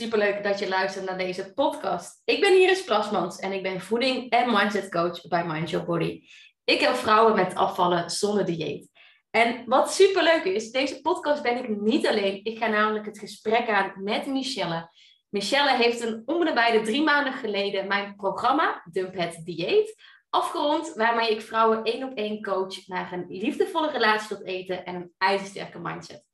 Superleuk dat je luistert naar deze podcast. Ik ben Iris Plasmans en ik ben voeding- en mindset coach bij Mind Your Body. Ik help vrouwen met afvallen zonder dieet. En wat superleuk is, deze podcast ben ik niet alleen. Ik ga namelijk het gesprek aan met Michelle. Michelle heeft een om drie maanden geleden mijn programma Dump Het Dieet afgerond, waarmee ik vrouwen één op één coach naar een liefdevolle relatie tot eten en een ijzersterke mindset.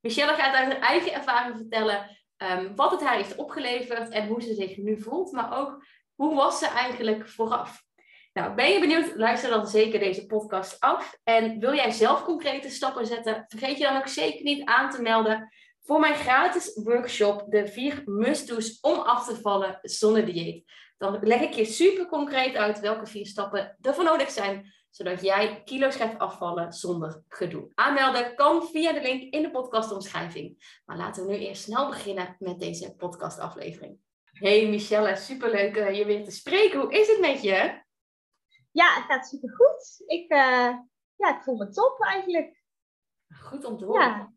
Michelle gaat uit haar eigen ervaring vertellen um, wat het haar heeft opgeleverd en hoe ze zich nu voelt, maar ook hoe was ze eigenlijk vooraf. Nou, ben je benieuwd? Luister dan zeker deze podcast af. En wil jij zelf concrete stappen zetten? Vergeet je dan ook zeker niet aan te melden voor mijn gratis workshop, de vier must-do's om af te vallen zonder dieet. Dan leg ik je super concreet uit welke vier stappen er voor nodig zijn, zodat jij kilo's gaat afvallen zonder gedoe. Aanmelden kan via de link in de podcastomschrijving. Maar laten we nu eerst snel beginnen met deze podcastaflevering. Hey Michelle, superleuk uh, je weer te spreken. Hoe is het met je? Ja, het gaat super goed. Ik, uh, ja, ik voel me top eigenlijk. Goed om te horen. Ja.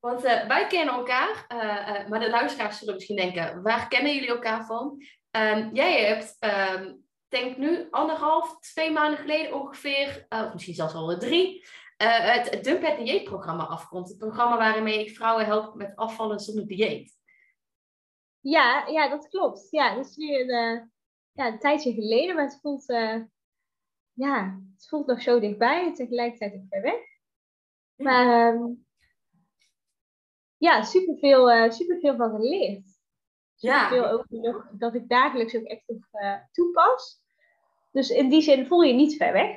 Want uh, wij kennen elkaar, maar de luisteraars zullen misschien denken, waar kennen jullie elkaar van? Um, jij hebt, um, denk nu anderhalf, twee maanden geleden ongeveer, uh, of misschien zelfs al drie, uh, het, Dump het Dieet programma afgerond. Het programma waarmee ik vrouwen help met afvallen zonder dieet. Ja, ja, dat klopt. Ja, dat is nu een, uh, ja, een tijdje geleden, maar het voelt, ja, het voelt nog zo dichtbij en tegelijkertijd ook ver weg. Maar um, ja, superveel, uh, superveel van geleerd. Ja. Veel ook nog dat ik dagelijks ook echt uh, toepas. Dus in die zin voel je niet ver weg.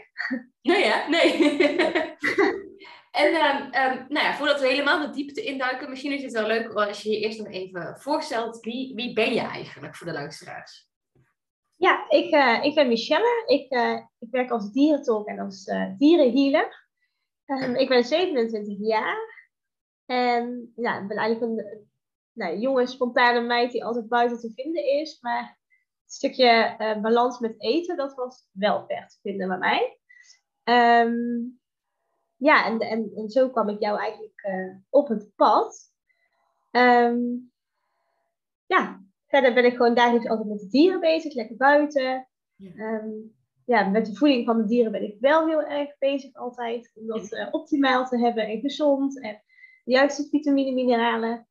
Nee, ja, nee. en um, um, nou ja, voordat we helemaal de diepte induiken, misschien is het wel leuk als je je eerst nog even voorstelt. Wie, wie ben je eigenlijk voor de luisteraars? Ja, ik, uh, ik ben Michelle. Ik, uh, ik werk als dierentolk en als uh, dierenhealer. Um, ik ben 27 jaar. En ja, ik ben eigenlijk een, nou, jonge, spontane meid die altijd buiten te vinden is. Maar stukje uh, balans met eten, dat was wel ver te vinden bij mij. Um, ja, en, en, en zo kwam ik jou eigenlijk uh, op het pad. Um, ja, verder ben ik gewoon dagelijks altijd met de dieren bezig, lekker buiten. Ja. Um, ja, met de voeding van de dieren ben ik wel heel erg bezig altijd. Om dat uh, optimaal te hebben en gezond. En de juiste vitamine, mineralen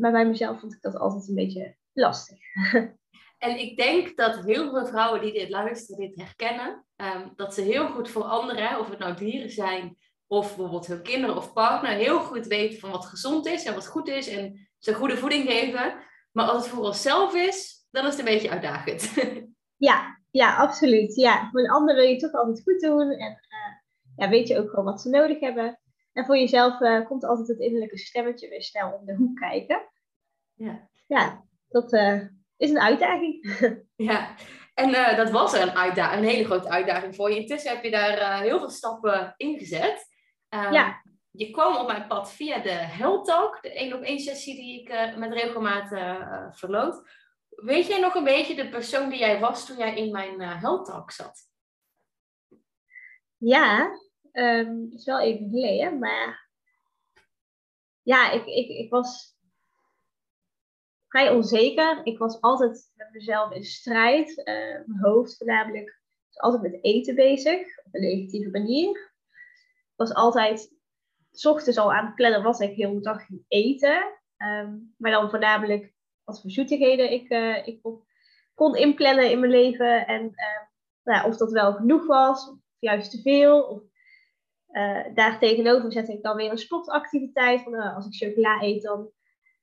maar bij mezelf vond ik dat altijd een beetje lastig. En ik denk dat heel veel vrouwen die dit luisteren, dit herkennen. Um, dat ze heel goed voor anderen, of het nou dieren zijn, of bijvoorbeeld hun kinderen of partner, heel goed weten van wat gezond is en wat goed is. En ze goede voeding geven. Maar als het voor onszelf is, dan is het een beetje uitdagend. Ja, ja, absoluut. Ja, voor een ander wil je toch altijd goed doen. En uh, ja, weet je ook gewoon wat ze nodig hebben. En voor jezelf uh, komt altijd het innerlijke stemmetje weer snel om de hoek kijken. Ja, ja dat uh, is een uitdaging. ja, en uh, dat was een, uitdaging, een hele grote uitdaging voor je. Intussen heb je daar heel veel stappen in gezet. Um, ja. Je kwam op mijn pad via de Health Talk, de één op één sessie die ik met regelmaat verloot. Weet jij nog een beetje de persoon die jij was toen jij in mijn Health Talk zat? Ja, Um, is wel even geleden, maar ja, ik, ik, ik was vrij onzeker. Ik was altijd met mezelf in strijd. Uh, mijn hoofd voornamelijk was altijd met eten bezig, op een negatieve manier. Was altijd, s ochtends al aan het plannen was ik heel de dag ging eten. Um, maar dan voornamelijk wat voor zoetigheden ik, uh, ik kon, kon inplannen in mijn leven. En uh, nou of dat wel genoeg was, of juist te veel. Of uh, daar tegenover zet ik dan weer een sportactiviteit. Uh, als ik chocola eet, dan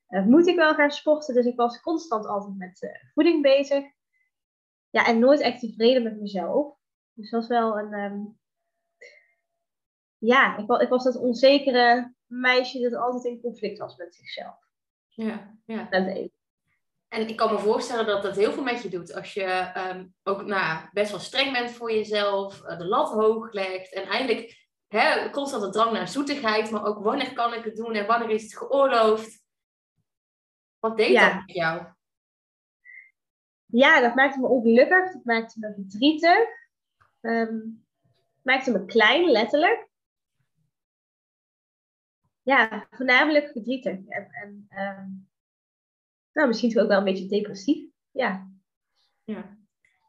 uh, moet ik wel gaan sporten. Dus ik was constant altijd met voeding bezig. Ja, en nooit echt tevreden met mezelf. Dus dat was wel een... Um... ja, ik was, ik was dat onzekere meisje dat altijd in conflict was met zichzelf. Ja, ja. En ik kan me voorstellen dat dat heel veel met je doet. Als je um, ook nou, best wel streng bent voor jezelf, de lat hoog legt en eigenlijk hè, constant een drang naar zoetigheid, maar ook wanneer kan ik het doen en wanneer is het geoorloofd? Wat deed dat met jou? Ja, dat maakte me ongelukkig, dat maakte me verdrietig, um, maakte me klein, letterlijk. Ja, voornamelijk verdrietig. En, en um, nou, misschien ook wel een beetje depressief. Ja. ja.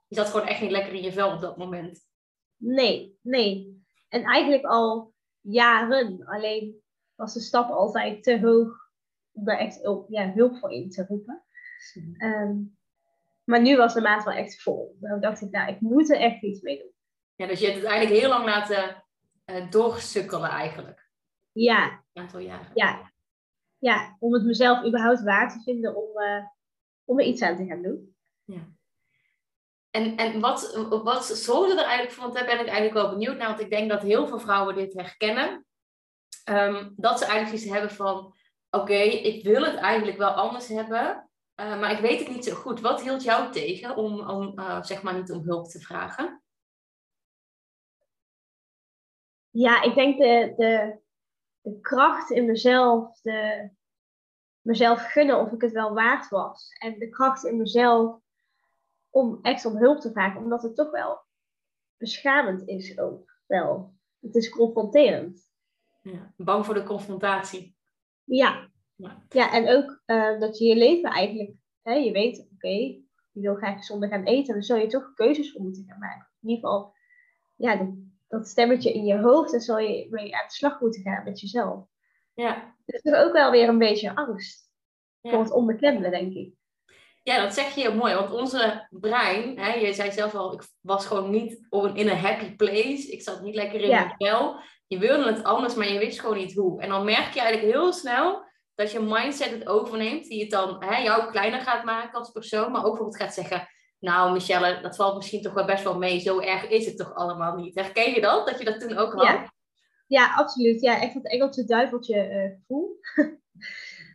Je zat gewoon echt niet lekker in je vel op dat moment. Nee, nee. En eigenlijk al jaren. Alleen was de stap altijd te hoog daar echt ja, hulp voor in te roepen. Ehm, maar nu was de maat wel echt vol. Dan dacht ik, nou, ik moet er echt iets mee doen. Ja, dus je hebt het eigenlijk heel lang laten uh, doorsukkelen eigenlijk. Ja. Een aantal jaren. Ja. Ja, om het mezelf überhaupt waar te vinden om, uh, om er iets aan te gaan doen. Ja. En, en wat, wat zorgde er eigenlijk voor? Want daar ben ik eigenlijk wel benieuwd naar. Want ik denk dat heel veel vrouwen dit herkennen. Um, dat ze eigenlijk iets hebben van... Oké, ik wil het eigenlijk wel anders hebben. Uh, maar ik weet het niet zo goed. Wat hield jou tegen om, om uh, zeg maar niet om hulp te vragen? Ja, ik denk de, de, de kracht in mezelf, de, mezelf gunnen of ik het wel waard was. En de kracht in mezelf om echt om hulp te vragen, omdat het toch wel beschamend is ook wel. Het is confronterend. Ja, bang voor de confrontatie. Ja. Ja, ja en ook uh, dat je je leven eigenlijk, hè, je weet, oké, okay, je wil graag gezonder gaan eten, dan zul je toch keuzes voor moeten gaan maken. In ieder geval, ja, dat, dat stemmetje in je hoofd, dan zal je mee aan de slag moeten gaan met jezelf. Ja. Dus er is ook wel weer een beetje angst ja. voor het onbekende, denk ik. Ja, dat zeg je heel mooi. Want onze brein, hè, je zei zelf al, ik was gewoon niet in een happy place. Ik zat niet lekker in mijn vel. Je wilde het anders, maar je wist gewoon niet hoe. En dan merk je eigenlijk heel snel dat je mindset het overneemt. Die het dan hè, jou kleiner gaat maken als persoon. Maar ook bijvoorbeeld gaat zeggen, nou Michelle, dat valt misschien toch wel best wel mee. Zo erg is het toch allemaal niet. Herken je dat? Dat je dat toen ook had? Ja, ja absoluut. Ja, echt dat Engelse duiveltje uh, gevoel.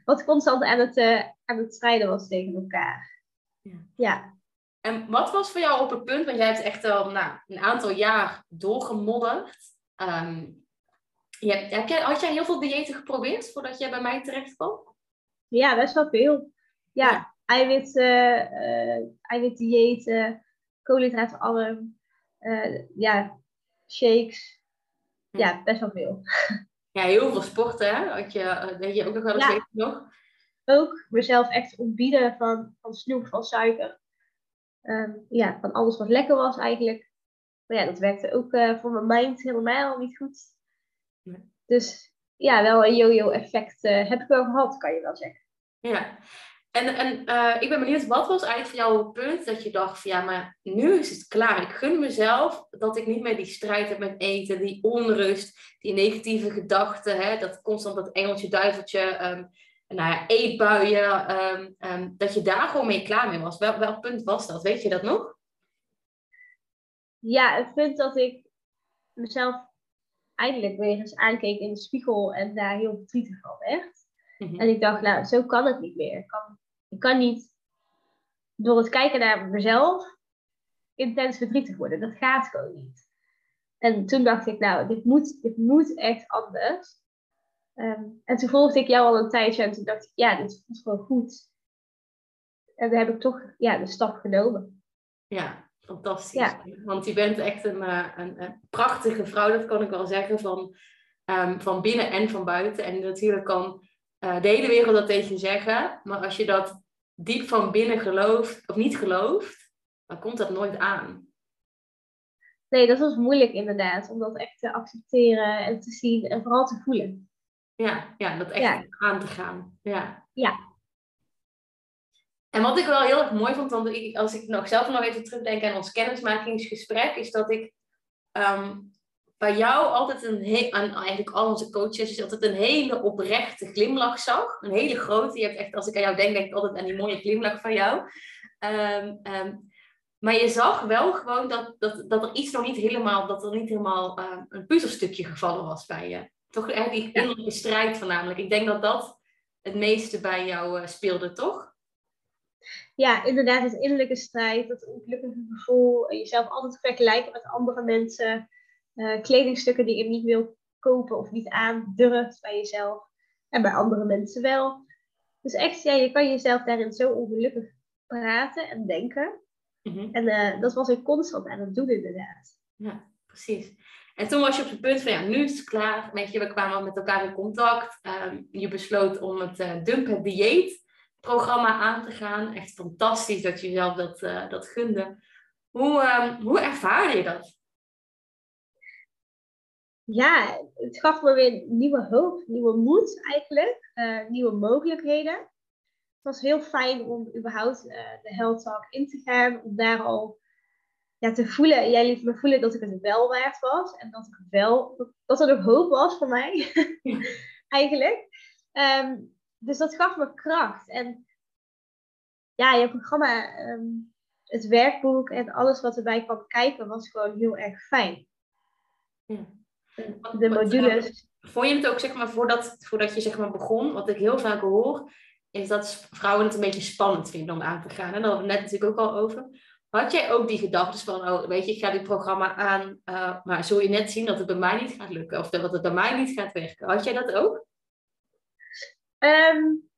wat constant aan het, uh, aan het strijden was tegen elkaar. Ja. ja. En wat was voor jou op het punt, want jij hebt echt al nou, een aantal jaar doorgemodderd. Um, je, heb jij, had jij heel veel diëten geprobeerd voordat jij bij mij terecht kwam? Ja, best wel veel. Ja, ja. Eiwit, uh, uh, eiwitdiëten, koolhydraatarm, uh, ja, shakes. Ja, best wel veel. Ja, heel veel sporten, hè? Had je, je ook nog wel eens ja. nog? Ook mezelf echt ontbieden van, van snoep, van suiker. Um, ja, van alles wat lekker was eigenlijk. Maar ja, dat werkte ook uh, voor mijn mind helemaal niet goed. Nee. Dus ja, wel een yo-yo effect uh, heb ik wel gehad, kan je wel zeggen. Ja, en, en uh, ik ben benieuwd, wat was eigenlijk voor jou het punt dat je dacht van ja, maar nu is het klaar. Ik gun mezelf dat ik niet meer die strijd heb met eten, die onrust, die negatieve gedachten, hè, dat constant dat engeltje, duiveltje, um, nou ja, eetbuien, um, um, dat je daar gewoon mee klaar mee was. Wel, welk punt was dat? Weet je dat nog? Ja, het punt dat ik mezelf eindelijk weer eens aankeek in de spiegel en daar heel verdrietig van werd. Mm-hmm. En ik dacht, nou, zo kan het niet meer. Ik kan, ik kan niet door het kijken naar mezelf intens verdrietig worden. Dat gaat gewoon niet. En toen dacht ik, nou, dit moet, dit moet echt anders. Um, en toen volgde ik jou al een tijdje en toen dacht ik, ja, dit voelt gewoon goed. En dan heb ik toch ja, de stap genomen. Ja, fantastisch. Ja. Want je bent echt een, uh, een, een, prachtige vrouw, dat kan ik wel zeggen, van, um, van binnen en van buiten. En natuurlijk kan uh, de hele wereld dat tegen je zeggen, maar als je dat diep van binnen gelooft, of niet gelooft, dan komt dat nooit aan. Nee, dat was moeilijk inderdaad, om dat echt te accepteren en te zien en vooral te voelen. Ja, ja dat echt ja. aan te gaan. Ja. ja. En wat ik wel heel erg mooi vond, want ik, als ik nog zelf nog even terugdenk aan ons kennismakingsgesprek, is dat ik um, bij jou altijd een heel, aan eigenlijk al onze coaches, is altijd een hele oprechte glimlach zag. Een hele grote. Je hebt echt, als ik aan jou denk, denk ik altijd aan die mooie glimlach van jou. Um, um, maar je zag wel gewoon dat, dat, dat er iets nog niet helemaal, dat er niet helemaal een puzzelstukje gevallen was bij je. Toch eigenlijk die innerlijke strijd voornamelijk. Ik denk dat dat het meeste bij jou uh, speelde, toch? Ja, inderdaad, het innerlijke strijd, dat ongelukkige gevoel, jezelf altijd vergelijken met andere mensen, uh, kledingstukken die je niet wil kopen of niet aandurft bij jezelf en bij andere mensen wel. Dus echt, ja, je kan jezelf daarin zo ongelukkig praten en denken. Mm-hmm. En uh, dat was ik constant aan het doen, inderdaad. Ja, precies. En toen was je op het punt van, ja, nu is het klaar. Weet je, we kwamen met elkaar in contact. Um, je besloot om het uh, dumpen dieet programma aan te gaan. Echt fantastisch dat je jezelf dat, uh, dat gunde. Hoe, uh, hoe ervaar je dat? Ja, het gaf me weer nieuwe hoop, nieuwe moed eigenlijk, uh, nieuwe mogelijkheden. Het was heel fijn om überhaupt uh, de Health Talk in te gaan, om daar al ja, te voelen, jij liet me voelen dat ik het wel waard was en dat, ik wel, dat, er hoop was voor mij, eigenlijk. Um, dus dat gaf me kracht. En ja, je programma, um, het werkboek en alles wat erbij kwam kijken, was gewoon heel erg fijn. Ja. De modules. Vond je het ook, zeg maar, voordat, voordat je zeg maar, begon, wat ik heel vaak hoor, is dat vrouwen het een beetje spannend vinden om aan te gaan. En daar hadden we net natuurlijk ook al over. Had jij ook die gedachten van, oh, weet je, ik ga dit programma aan, uh, maar zul je net zien dat het bij mij niet gaat lukken of dat het bij mij niet gaat werken? Had jij dat ook? Um,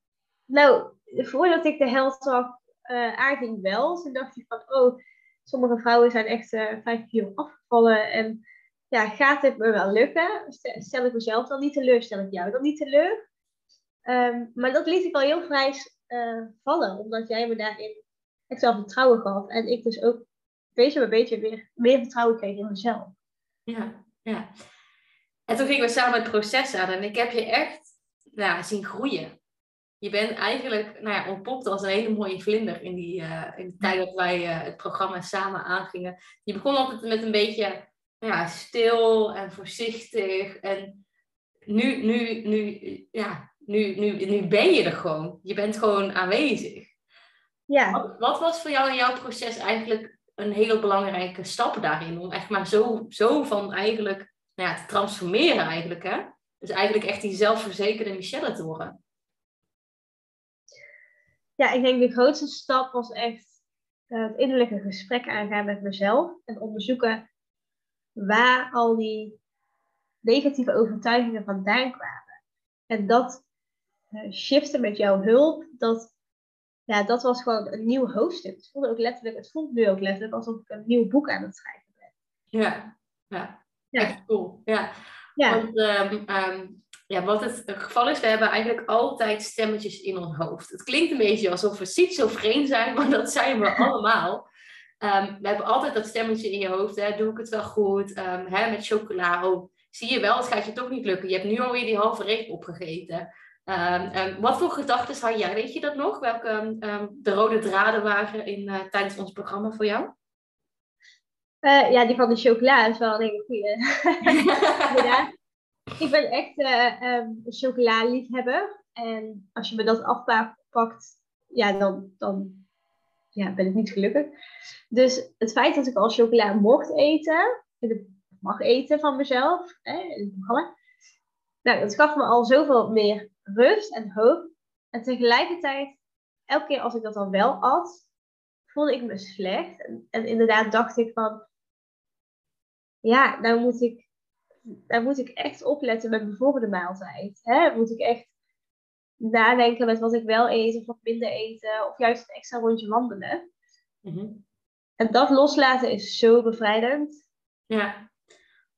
nou, voordat ik de Talk uh, aanging wel, toen dacht ik van, oh, sommige vrouwen zijn echt uh, vijf kilo afgevallen en ja, gaat het me wel lukken? Stel ik mezelf dan niet teleur, stel ik jou dan niet teleur? Um, maar dat liet ik al heel vrij vallen, omdat jij me daarin echt wel vertrouwen gaf. En ik dus ook beetje bij beetje weer meer vertrouwen kreeg in mezelf. Ja, ja. En toen gingen we samen het proces aan. En ik heb je echt nou, zien groeien. Je bent eigenlijk nou ja, ontpopt als een hele mooie vlinder in, die, uh, in de tijd dat wij uh, het programma samen aangingen. Je begon altijd met een beetje ja, stil en voorzichtig. En nu, nu, nu, ja, nu, nu, nu ben je er gewoon. Je bent gewoon aanwezig. Ja. Wat, wat, was voor jou in jouw proces eigenlijk een hele belangrijke stap daarin? Om echt maar zo, zo van eigenlijk nou ja, te transformeren eigenlijk, hè? Dus eigenlijk echt die zelfverzekerde Michelle te worden. Ja, ik denk de grootste stap was echt uh, het innerlijke gesprek aangaan met mezelf. En onderzoeken waar al die negatieve overtuigingen vandaan kwamen. En dat uh, shiften met jouw hulp, dat ja, dat was gewoon een nieuw hoofdstuk. Het voelde ook letterlijk, het voelt nu ook letterlijk alsof ik een nieuw boek aan het schrijven ben. Ja, ja. ja. echt cool. Ja. Ja. Want um, ja, wat het geval is, we hebben eigenlijk altijd stemmetjes in ons hoofd. Het klinkt een beetje alsof we schizofreen zijn, maar dat zijn we allemaal. Um, we hebben altijd dat stemmetje in je hoofd. Hè? Doe ik het wel goed? Um, hè, met chocola. Oh, zie je wel, het gaat je toch niet lukken. Je hebt nu alweer die halve reep opgegeten. Um, wat voor gedachten had jij? Weet je dat nog? Welke de rode draden waren in, uh, tijdens ons programma voor jou? Uh, ja, die van de chocola is wel een hele goede. ja. Ik ben echt uh, um, een chocola-liefhebber. En als je me dat afpakt, ja, dan, dan ja, ben ik niet gelukkig. Dus het feit dat ik al chocola mocht eten, mag eten van mezelf, hè, in het programma, nou, dat gaf me al zoveel meer rust en hoop. En tegelijkertijd, elke keer als ik dat dan wel at, voelde ik me slecht. En, en inderdaad dacht ik van, ja, nou moet ik, nou moet ik echt opletten met mijn volgende maaltijd. Hè? Moet ik echt nadenken met wat ik wel eet of wat minder eten. Of juist een extra rondje wandelen. Mhm. En dat loslaten is zo bevrijdend. Ja,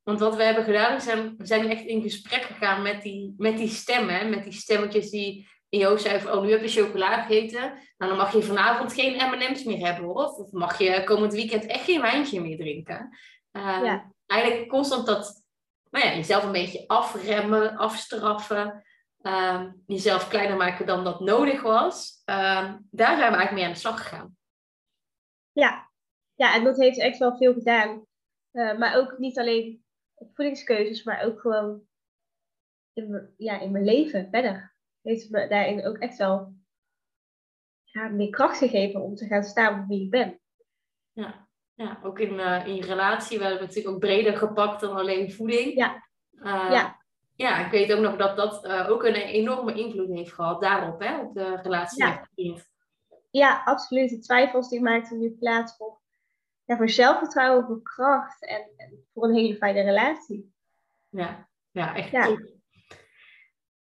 want wat we hebben gedaan, we zijn, we zijn echt in gesprek gegaan met die, met die stemmen. Met die stemmetjes die in je zei van, oh, nu heb je chocola gegeten. Nou, dan mag je vanavond geen M&M's meer hebben, hoor. Of mag je komend weekend echt geen wijntje meer drinken. Uh, ja. Eigenlijk constant dat, nou ja, jezelf een beetje afremmen, afstraffen. Uh, jezelf kleiner maken dan dat nodig was. Ehm, daar zijn we eigenlijk mee aan de slag gegaan. Ja, ja en dat heeft echt wel veel gedaan. Uh, maar ook niet alleen voedingskeuzes, maar ook gewoon in, ja, in mijn leven verder. Heeft me daarin ook echt wel ja, meer kracht gegeven om te gaan staan voor wie ik ben. Ja, ja ook in, uh, in je relatie. We hebben natuurlijk ook breder gepakt dan alleen voeding. Ja. Uh, ja. ja, ik weet ook nog dat dat uh, ook een enorme invloed heeft gehad daarop, hè, op de relatie ja. met je kind. Ja, absoluut. De twijfels die maakten nu plaats voor ja, voor zelfvertrouwen, voor kracht en, en, voor een hele fijne relatie. Ja, ja echt ja.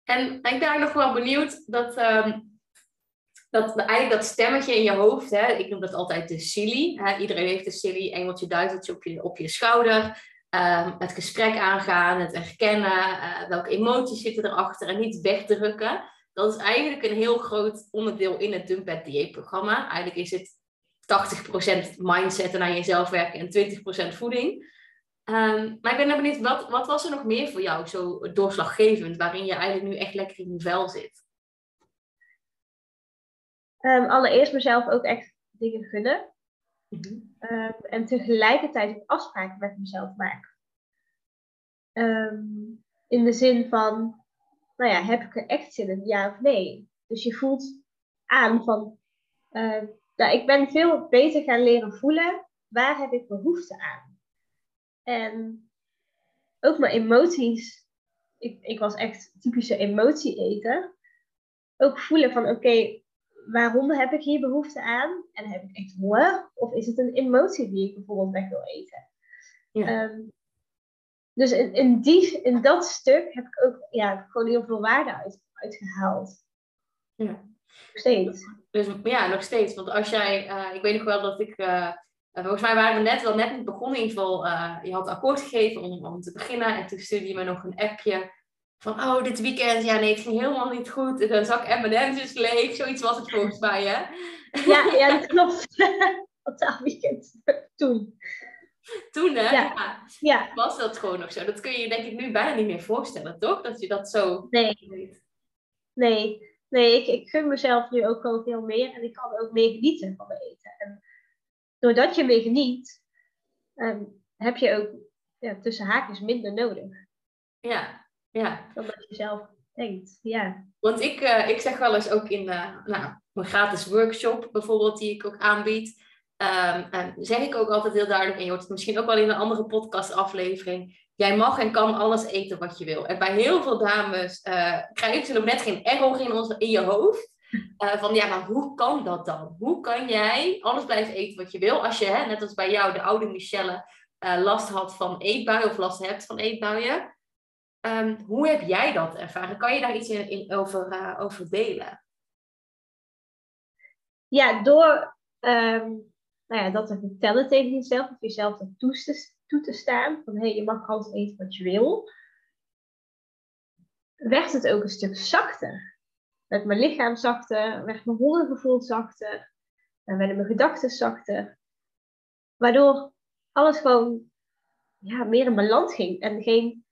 En ik ben nog wel benieuwd dat, um, dat eigenlijk dat stemmetje in je hoofd, hè, ik noem dat altijd de silly. Hè, iedereen heeft een silly, engeltje, duizeltje op je, op je schouder. Um, het gesprek aangaan, het herkennen, uh, welke emoties zitten erachter en niet wegdrukken. dat is eigenlijk een heel groot onderdeel in het Dump dieetprogramma. Eigenlijk is het 80% mindset en aan jezelf werken en 20% voeding. Um, maar ik ben benieuwd, wat, wat was er nog meer voor jou zo doorslaggevend, waarin je eigenlijk nu echt lekker in je vel zit? Um, allereerst mezelf ook echt dingen gunnen. Mm en tegelijkertijd ook afspraken met mezelf maken. in de zin van, nou ja, heb ik er echt zin in, ja of nee? Dus je voelt aan van, uh, nou, ik ben veel beter gaan leren voelen, waar heb ik behoefte aan? En ook mijn emoties, ik, ik was echt typische emotie-eter. Ook voelen van, oké, waarom heb ik hier behoefte aan? En heb ik echt honger? Of is het een emotie die ik bijvoorbeeld weg wil eten? Ja. Ehm, dus in, in, die, in dat stuk heb ik ook ja, gewoon heel veel waarde uit, uitgehaald. Ja. Nog steeds. Dus ja, nog steeds. Want als jij, uh, ik weet nog wel dat ik, uh, volgens mij waren we net wel net begonnen. In ieder geval, uh, je had akkoord gegeven om, om te beginnen. En toen stuurde je me nog een appje van, oh, dit weekend, ja nee, het ging helemaal niet goed. Dan zak M&M's is leeg. Zoiets was het volgens mij, hè? Ja, ja dat klopt. Op dat weekend, toen. Toen, hè? Ja. ja. Was dat gewoon nog zo? Dat kun je je denk ik nu bijna niet meer voorstellen, toch? Dat je dat zo... Nee. Nee. Nee, ik, ik gun mezelf nu ook gewoon veel meer. En ik kan ook meer genieten van mijn eten. En doordat je meer geniet, um, heb je ook ja, tussen haakjes minder nodig. Ja, ja. Dan dat je zelf denkt, ja. Want ik, uh, ik zeg wel eens ook in uh, nou, mijn gratis workshop bijvoorbeeld, die ik ook aanbied Um, zeg ik ook altijd heel duidelijk, en je hoort het misschien ook wel in een andere podcastaflevering. Jij mag en kan alles eten wat je wil. En bij heel veel dames uh, krijgen ze nog net geen error in, ons, in je hoofd. Uh, van ja, maar hoe kan dat dan? Hoe kan jij alles blijven eten wat je wil? Als je, hè, net als bij jou, de oude Michelle, uh, last had van eetbuien of last hebt van eetbuien. Um, hoe heb jij dat ervaren? Kan je daar iets in, over, over delen? Ja, door um nou ja, dat te vertellen tegen jezelf, of jezelf toe te, toe staan, van hé, je mag alles eten wat je wil, werd het ook een stuk zachter. Werd mijn lichaam zachter, werd mijn hongergevoel zachter, en werden mijn gedachten zachter. Waardoor alles gewoon ja, meer in balans ging. En geen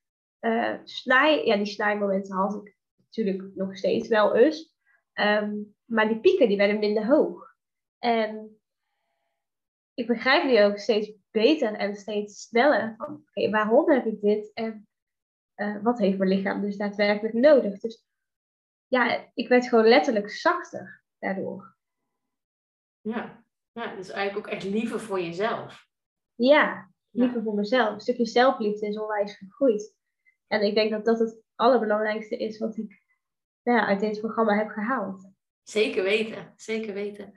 uh, snij, ja, die snijmomenten had ik natuurlijk nog steeds wel eens. Ehm, maar die pieken die werden minder hoog. En ik begrijp nu ook steeds beter en steeds sneller van oké, waarom heb ik dit en uh, wat heeft mijn lichaam dus daadwerkelijk nodig. Dus ja, ik werd gewoon letterlijk zachter daardoor. Ja, ja dus eigenlijk ook echt liever voor jezelf. Ja, liever voor mezelf. Een stukje zelfliefde is onwijs gegroeid. En ik denk dat dat het allerbelangrijkste is wat ik ja, uit dit programma heb gehaald. Zeker weten, zeker weten.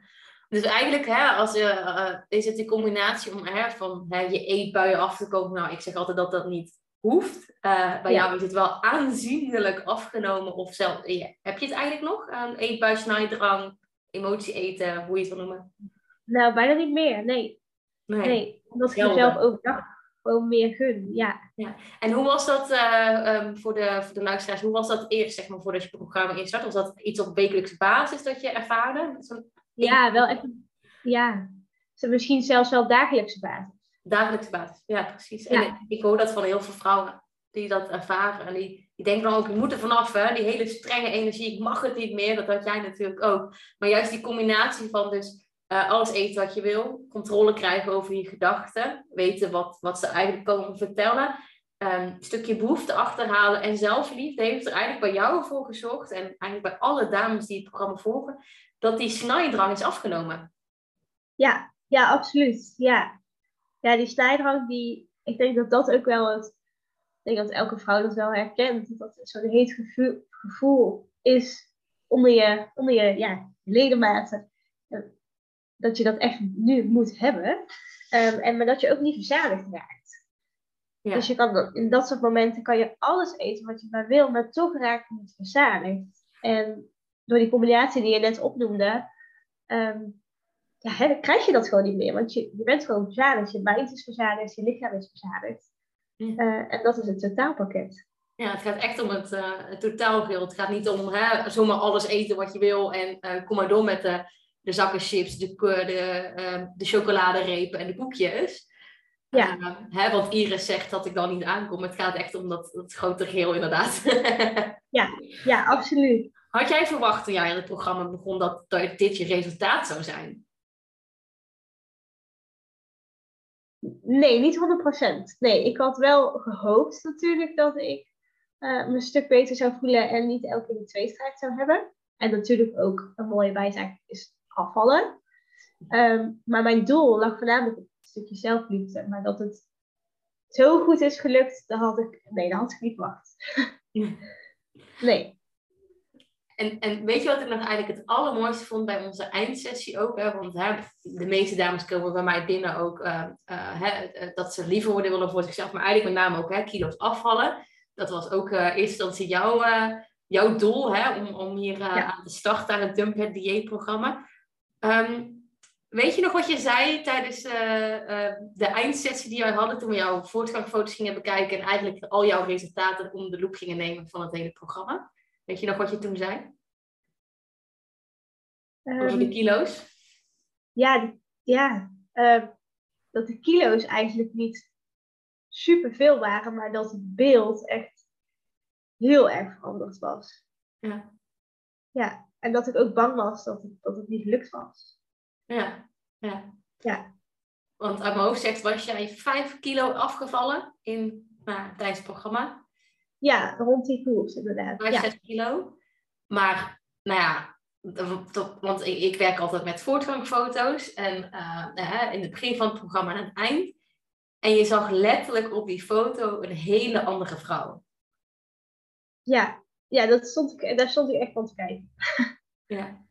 Dus eigenlijk hè, als, uh, is het die combinatie om hè, van hè, je eetbuien af te komen. Nou, ik zeg altijd dat dat niet hoeft. Uh, bij jou is het wel aanzienlijk afgenomen. Of zelf, heb je het eigenlijk nog? Um, eetbui, snijdrang, emotie eten, hoe je het wil noemen? Nou, bijna niet meer. Nee. Nee, nee omdat ik mezelf overdag gewoon meer gun. Ja. ja. En hoe was dat uh, voor, de, voor de luisteraars? Hoe was dat eerst, zeg maar, voordat je programma instart? Was dat iets op wekelijkse basis dat je ervaarde? Ja, wel even. Ja, misschien zelfs wel dagelijkse basis. Dagelijkse basis, ja, precies. En ik hoor dat van heel veel vrouwen die dat ervaren. En die, die denken dan ook, ik moet er vanaf, hè? die hele strenge energie, ik mag het niet meer. Dat had jij natuurlijk ook. Maar juist die combinatie van dus uh, alles eten wat je wil, controle krijgen over je gedachten, weten wat, wat ze eigenlijk komen vertellen, um, een stukje behoefte achterhalen en zelfliefde heeft er eigenlijk bij jou voor gezorgd en eigenlijk bij alle dames die het programma volgen, dat die snijdrang is afgenomen. Ja, ja, absoluut. Ja, ja die snijdrang, die, ik denk dat dat ook wel het, ik denk dat elke vrouw dat wel herkent, dat zo'n heet gevoel, gevoel is onder je, onder je ja, ledematen. Dat je dat echt nu moet hebben. Um, en maar dat je ook niet verzadigd raakt. Ja. Dus je kan, in dat soort momenten kan je alles eten wat je maar wil, maar toch raak je niet verzadigd. En door die combinatie die je net opnoemde, um, ja, krijg je dat gewoon niet meer. Want je, je bent gewoon verzadigd. Je mind is verzadigd, je lichaam is verzadigd. Uh, en dat is het totaalpakket. Ja, het gaat echt om het, uh, het totaalgeheel. Het gaat niet om hè, zomaar alles eten wat je wil en uh, kom maar door met de, de zakken chips, de, de, uh, de chocoladerepen en de koekjes. Ja. hè, want Iris zegt dat ik dan niet aankom. Het gaat echt om dat, dat grote geheel inderdaad. ja, ja, absoluut. Had jij verwacht toen jij in het programma begon dat, dat dit je resultaat zou zijn? Nee, niet 100%. Nee, ik had wel gehoopt natuurlijk dat ik uh, me een stuk beter zou voelen en niet elke keer de tweestrijd zou hebben. En natuurlijk ook een mooie bijzaak is afvallen. Ehm, maar mijn doel lag voornamelijk op een stukje zelfliefde. Maar dat het zo goed is gelukt, dat had ik, nee, dat had ik niet verwacht. nee. En, en weet je wat ik nog eigenlijk het allermooiste vond bij onze eindsessie ook? Hè? Want hè, de meeste dames komen bij mij binnen ook uh, uh, hè, dat ze liever worden willen voor zichzelf. Maar eigenlijk met name ook hè, kilo's afvallen. Dat was ook uh, eerste instantie jouw, jouw doel hè, om, om hier aan te starten aan het Dump dieetprogramma. Um, weet je nog wat je zei tijdens de eindsessie die wij hadden toen we jouw voortgangsfoto's gingen bekijken en eigenlijk al jouw resultaten om de loop gingen nemen van het hele programma? Weet je nog wat je toen zei? Um, Over de ehm, kilo's? Ja, ja uh, dat de kilo's eigenlijk niet superveel waren, maar dat het beeld echt heel erg veranderd was. Ja. Ja, en dat ik ook bang was dat het, dat het niet gelukt was. Ja, ja. Ja. Want uit mijn hoofd zegt, was jij 5 kilo afgevallen in, nou, tijdens het programma? Ja, rond die koers inderdaad. 5, ja. 6 kilo. Maar, nou ja, want ik, werk altijd met voortgangsfoto's. En uh, in het begin van het programma en aan het eind. En je zag letterlijk op die foto een hele andere vrouw. Ja, ja dat stond ik, daar stond ik echt van te kijken. Ja.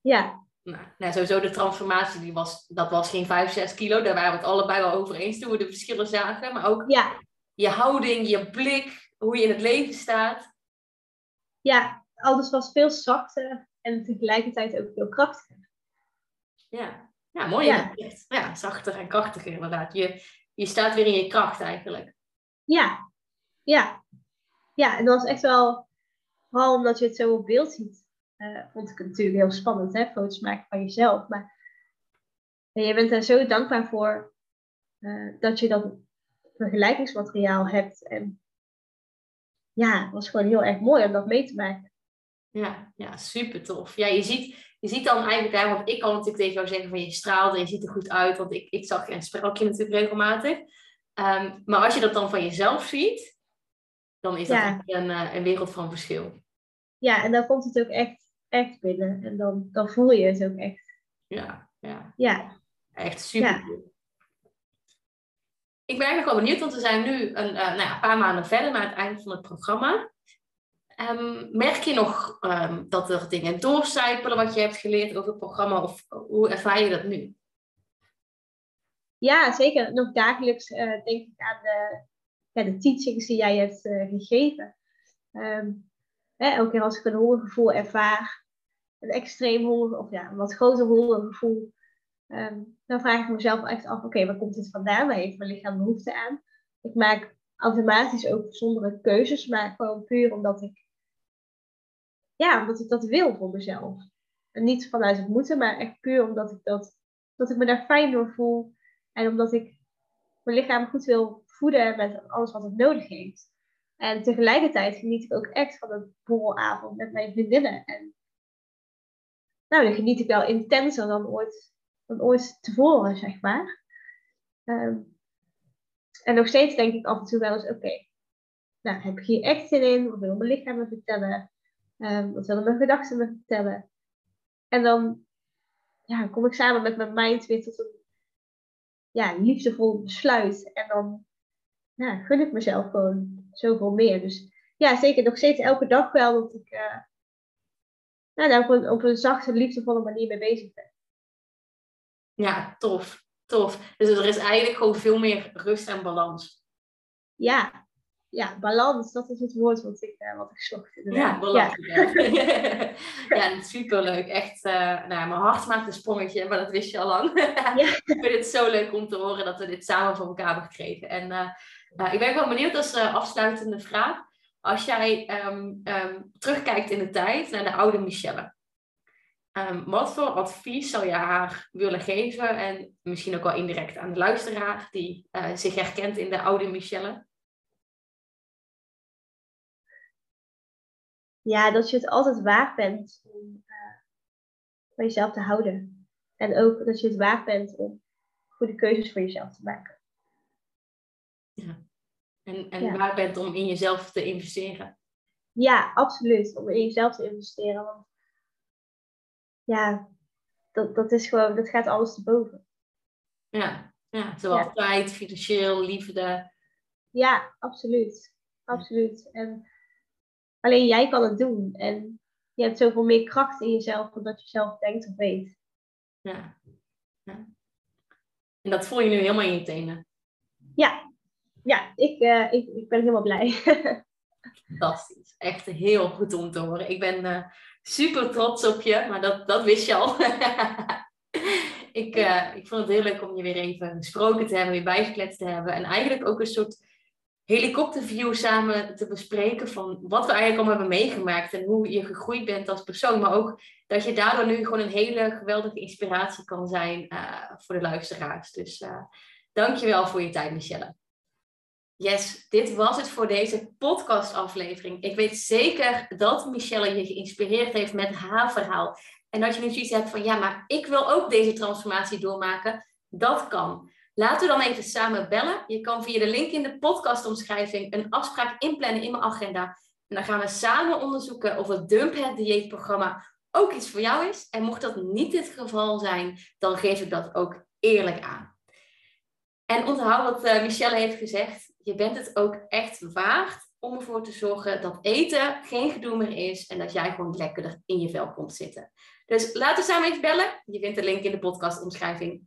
Ja. Nou, nou, sowieso de transformatie, die was, dat was geen 5, 6 kilo. Daar waren we het allebei wel over eens toen we de verschillen zagen. Maar ook ja. je houding, je blik, hoe je in het leven staat. Ja, alles was veel zachter en tegelijkertijd ook veel krachtiger. Ja, ja mooi. Ja. ja, zachter en krachtiger inderdaad. Je, je staat weer in je kracht eigenlijk. Ja, ja. Ja, en dat was echt wel, vooral omdat je het zo op beeld ziet, uh, vond ik het natuurlijk heel spannend, hè, foto's maken van jezelf. Maar je bent er zo dankbaar voor uh, dat je dat vergelijkingsmateriaal hebt en ja, het was gewoon heel erg mooi om dat mee te maken. Ja, ja super tof. Ja, je ziet, je ziet dan eigenlijk, hè, want ik kan natuurlijk tegen jou zeggen van je straalt en je ziet er goed uit, want ik, ik zag je en sprak je natuurlijk regelmatig. Um, maar als je dat dan van jezelf ziet, dan is dat een, eh, een wereld van verschil. Ja, en dan komt het ook echt, echt binnen. En dan, dan voel je het ook echt. Ja, ja. Ja. Echt super ik ben eigenlijk wel benieuwd, want we zijn nu een, uh, nou ja, een paar maanden verder naar het einde van het programma. Um, merk je nog um, dat er dingen doorcijpelen wat je hebt geleerd over het programma, of hoe ervaar je dat nu? Ja, zeker. Nog dagelijks uh, denk ik aan de, ja, de teachings die jij hebt uh, gegeven. Um, hè, elke keer als ik een hongergevoel ervaar, een extreem honger, of ja, een wat groter hongergevoel, Um, dan vraag ik mezelf echt af, oké, waar komt dit vandaan? Waar heeft mijn lichaam behoefte aan? Ik maak automatisch ook zonder keuzes, maar gewoon puur omdat ik, ja, omdat ik dat wil voor mezelf. En niet vanuit het moeten, maar echt puur omdat ik, dat, dat ik me daar fijn door voel. En omdat ik mijn lichaam goed wil voeden met alles wat het nodig heeft. En tegelijkertijd geniet ik ook echt van een borrelavond met mijn vriendinnen. En nou, dan geniet ik wel intenser dan ooit dan ooit tevoren, zeg maar. Ehm, en nog steeds denk ik af en toe wel eens, oké, nou heb ik hier echt zin in? Wat wil mijn lichaam me vertellen? Um, wat willen mijn gedachten me vertellen? En dan ja, kom ik samen met mijn mind weer tot een ja, liefdevol besluit. En dan ja, gun ik mezelf gewoon zoveel meer. Dus ja, zeker nog steeds elke dag wel dat ik uh, nou, daar op een, op een zachte, liefdevolle manier mee bezig ben. Ja, tof. Tof. Dus er is eigenlijk gewoon veel meer rust en balans. Ja, ja balans, dat is het woord wat ik, uh, wat ik zocht. Ja, balans. Ja, ja. ja superleuk. Echt, uh, nou, mijn hart maakt een sprongetje, maar dat wist je al lang. ja. ik vind het zo leuk om te horen dat we dit samen voor elkaar hebben gekregen. En uh, ik ben gewoon benieuwd als afsluitende vraag. Als jij ehm, ehm, terugkijkt in de tijd naar de oude Michelle. Ehm, wat voor advies zou je haar willen geven? En misschien ook wel indirect aan de luisteraar die uh, zich herkent in de oude Michelle. Ja, dat je het altijd waard bent om uh, van jezelf te houden. En ook dat je het waard bent om goede keuzes voor jezelf te maken. Ja. En, en waar bent om in jezelf te investeren? Ja, absoluut. Om in jezelf te investeren. Want ja, dat, dat is gewoon, dat gaat alles te boven. Ja, ja zowel tijd, financieel, liefde. Ja, absoluut. Absoluut. En alleen jij kan het doen. En je hebt zoveel meer kracht in jezelf dan dat je zelf denkt of weet. Ja. ja. En dat voel je nu helemaal in je tenen. Ja, ja ik, uh, ik, ik ben helemaal blij. Fantastisch. Echt heel goed om te horen. Ik ben uh, super trots op je, maar dat, dat wist je al. ik, uh, ik vond het heel leuk om je weer even gesproken te hebben, weer bijgekletst te hebben. En eigenlijk ook een soort helikopterview samen te bespreken van wat we eigenlijk allemaal hebben meegemaakt en hoe je gegroeid bent als persoon. Maar ook dat je daardoor nu gewoon een hele geweldige inspiratie kan zijn uh, voor de luisteraars. Dus uh, dankjewel voor je tijd, Michelle. Yes, dit was het voor deze podcastaflevering. Ik weet zeker dat Michelle je geïnspireerd heeft met haar verhaal. En dat je nu zoiets hebt van, ja, maar ik wil ook deze transformatie doormaken. Dat kan. Laten we dan even samen bellen. Je kan via de link in de podcastomschrijving een afspraak inplannen in mijn agenda. En dan gaan we samen onderzoeken of het Dump Het dieetprogramma ook iets voor jou is. En mocht dat niet het geval zijn, dan geef ik dat ook eerlijk aan. En onthoud wat uh, Michelle heeft gezegd. Je bent het ook echt waard om ervoor te zorgen dat eten geen gedoe meer is. En dat jij gewoon lekkerder in je vel komt zitten. Dus laten we samen even bellen. Je vindt de link in de podcastomschrijving.